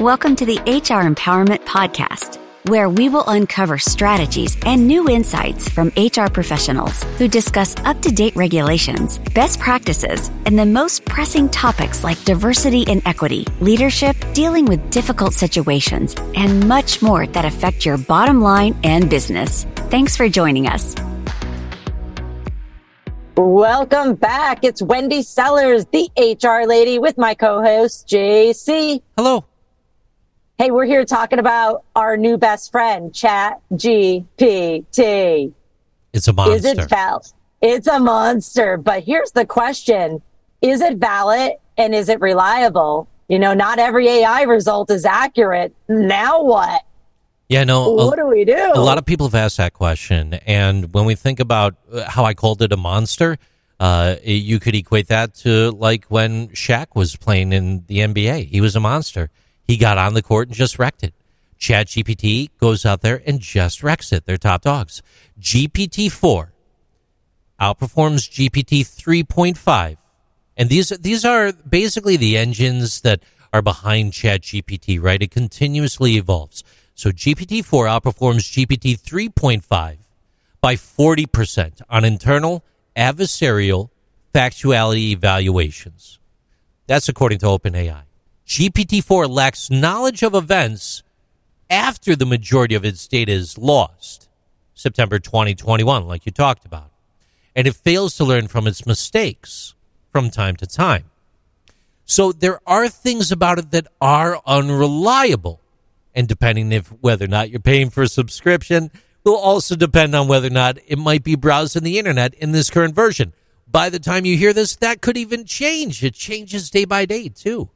Welcome to the HR Empowerment Podcast, where we will uncover strategies and new insights from HR professionals who discuss up to date regulations, best practices, and the most pressing topics like diversity and equity, leadership, dealing with difficult situations, and much more that affect your bottom line and business. Thanks for joining us. Welcome back. It's Wendy Sellers, the HR lady, with my co host, JC. Hello. Hey, we're here talking about our new best friend, Chat GPT. It's a monster. Is it valid? It's a monster. But here's the question. Is it valid and is it reliable? You know, not every AI result is accurate. Now what? Yeah, no. What a, do we do? A lot of people have asked that question. And when we think about uh, how I called it a monster, uh, you could equate that to like when Shaq was playing in the NBA. He was a monster. He got on the court and just wrecked it. Chat GPT goes out there and just wrecks it. They're top dogs. GPT 4 outperforms GPT 3.5. And these, these are basically the engines that are behind Chat GPT, right? It continuously evolves. So GPT 4 outperforms GPT 3.5 by 40% on internal adversarial factuality evaluations. That's according to OpenAI. GPT-4 lacks knowledge of events after the majority of its data is lost, September 2021, like you talked about. And it fails to learn from its mistakes from time to time. So there are things about it that are unreliable. And depending if whether or not you're paying for a subscription will also depend on whether or not it might be browsing the internet in this current version. By the time you hear this, that could even change. It changes day by day too.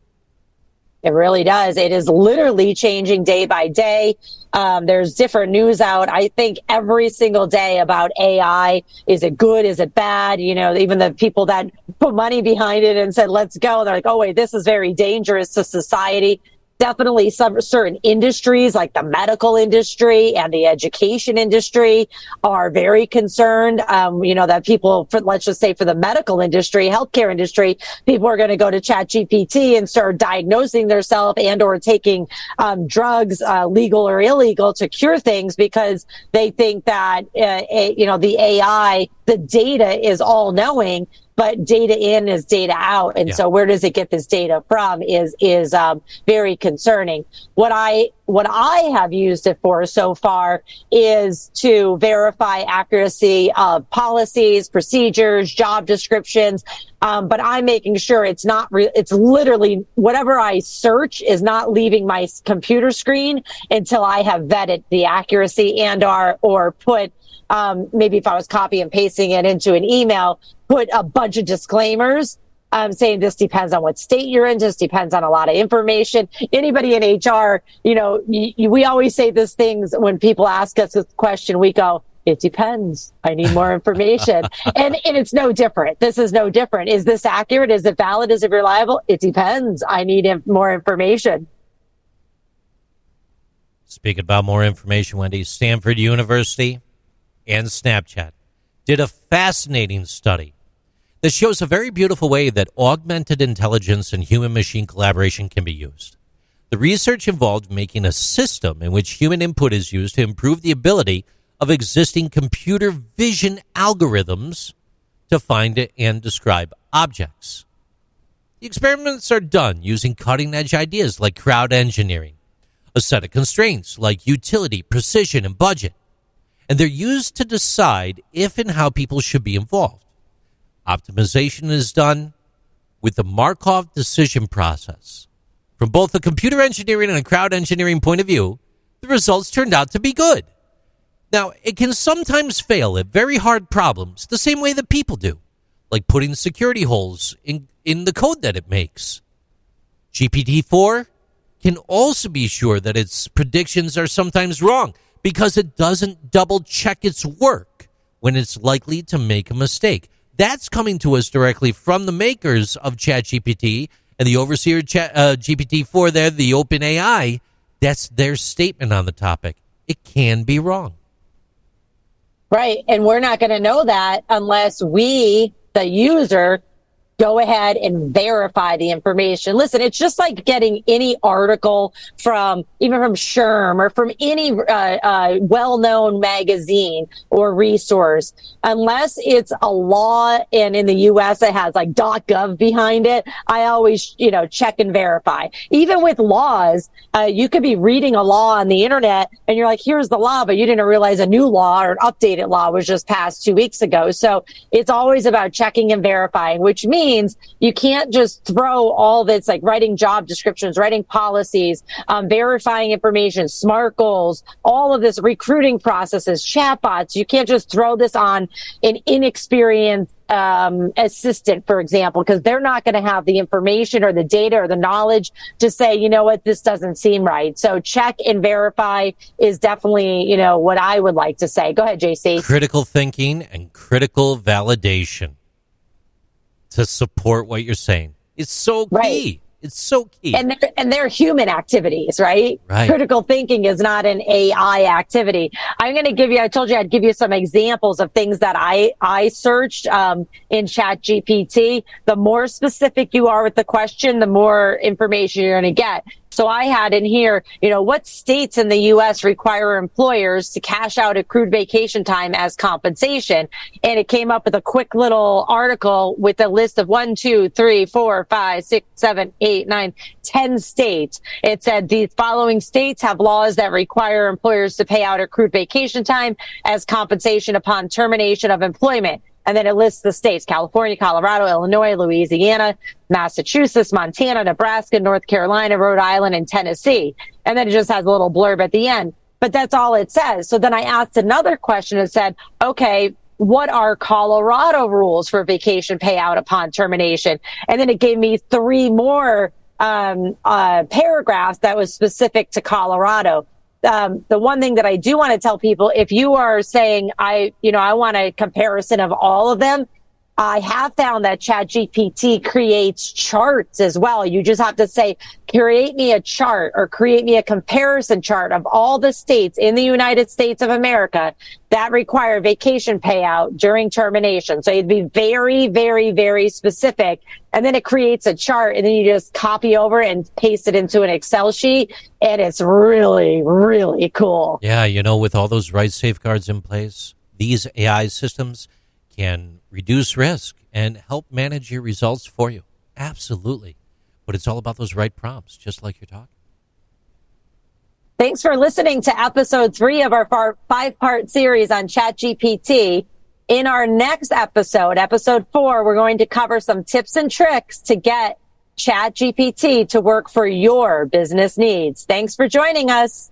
It really does. It is literally changing day by day. Um, there's different news out. I think every single day about AI. Is it good? Is it bad? You know, even the people that put money behind it and said, let's go. They're like, oh, wait, this is very dangerous to society definitely some certain industries like the medical industry and the education industry are very concerned. Um, you know, that people, for, let's just say for the medical industry, healthcare industry, people are going to go to chat GPT and start diagnosing themselves and or taking um, drugs, uh, legal or illegal to cure things because they think that, uh, you know, the AI, the data is all knowing but data in is data out. And yeah. so where does it get this data from is, is, um, very concerning. What I, what I have used it for so far is to verify accuracy of policies, procedures, job descriptions. Um, but I'm making sure it's not, re- it's literally whatever I search is not leaving my computer screen until I have vetted the accuracy and are, or put um, maybe if I was copy and pasting it into an email, put a bunch of disclaimers um, saying this depends on what state you're in, just depends on a lot of information. Anybody in HR, you know, y- y- we always say these things when people ask us this question, we go, it depends. I need more information. and, and it's no different. This is no different. Is this accurate? Is it valid? Is it reliable? It depends. I need inf- more information. Speaking about more information, Wendy, Stanford University and Snapchat did a fascinating study that shows a very beautiful way that augmented intelligence and human machine collaboration can be used. The research involved making a system in which human input is used to improve the ability of existing computer vision algorithms to find and describe objects. The experiments are done using cutting edge ideas like crowd engineering, a set of constraints like utility, precision, and budget and they're used to decide if and how people should be involved. Optimization is done with the Markov decision process. From both a computer engineering and a crowd engineering point of view, the results turned out to be good. Now, it can sometimes fail at very hard problems the same way that people do, like putting security holes in, in the code that it makes. GPT 4 can also be sure that its predictions are sometimes wrong because it doesn't double check its work when it's likely to make a mistake. That's coming to us directly from the makers of ChatGPT and the overseer uh, GPT-4 there, the OpenAI. That's their statement on the topic. It can be wrong. Right. And we're not going to know that unless we, the user, go ahead and verify the information. Listen, it's just like getting any article from even from SHRM or from any uh, uh, well-known magazine or resource, unless it's a law and in the U.S. it has like .gov behind it. I always, you know, check and verify. Even with laws, uh, you could be reading a law on the internet and you're like, "Here's the law," but you didn't realize a new law or an updated law was just passed two weeks ago. So it's always about checking and verifying, which means means you can't just throw all this like writing job descriptions, writing policies, um, verifying information, SMART goals, all of this recruiting processes, chatbots. You can't just throw this on an inexperienced um, assistant, for example, because they're not going to have the information or the data or the knowledge to say, you know what, this doesn't seem right. So check and verify is definitely, you know, what I would like to say. Go ahead, JC. Critical thinking and critical validation to support what you're saying. It's so key. Right. It's so key. And they're, and they're human activities, right? right? Critical thinking is not an AI activity. I'm going to give you, I told you I'd give you some examples of things that I, I searched, um, in chat GPT. The more specific you are with the question, the more information you're going to get. So I had in here, you know, what states in the U.S. require employers to cash out accrued vacation time as compensation? And it came up with a quick little article with a list of one, two, three, four, five, six, seven, eight, nine, ten states. It said the following states have laws that require employers to pay out accrued vacation time as compensation upon termination of employment. And then it lists the states, California, Colorado, Illinois, Louisiana, Massachusetts, Montana, Nebraska, North Carolina, Rhode Island, and Tennessee. And then it just has a little blurb at the end. But that's all it says. So then I asked another question and said, okay, what are Colorado rules for vacation payout upon termination? And then it gave me three more um, uh, paragraphs that was specific to Colorado um, the one thing that I do want to tell people, if you are saying, I, you know, I want a comparison of all of them, I have found that ChatGPT creates charts as well. You just have to say, create me a chart or create me a comparison chart of all the states in the United States of America that require vacation payout during termination. So you'd be very, very, very specific. And then it creates a chart and then you just copy over and paste it into an Excel sheet. And it's really, really cool. Yeah. You know, with all those right safeguards in place, these AI systems can reduce risk and help manage your results for you. Absolutely. But it's all about those right prompts, just like you're talking. Thanks for listening to episode three of our five part series on ChatGPT. In our next episode, episode four, we're going to cover some tips and tricks to get ChatGPT to work for your business needs. Thanks for joining us.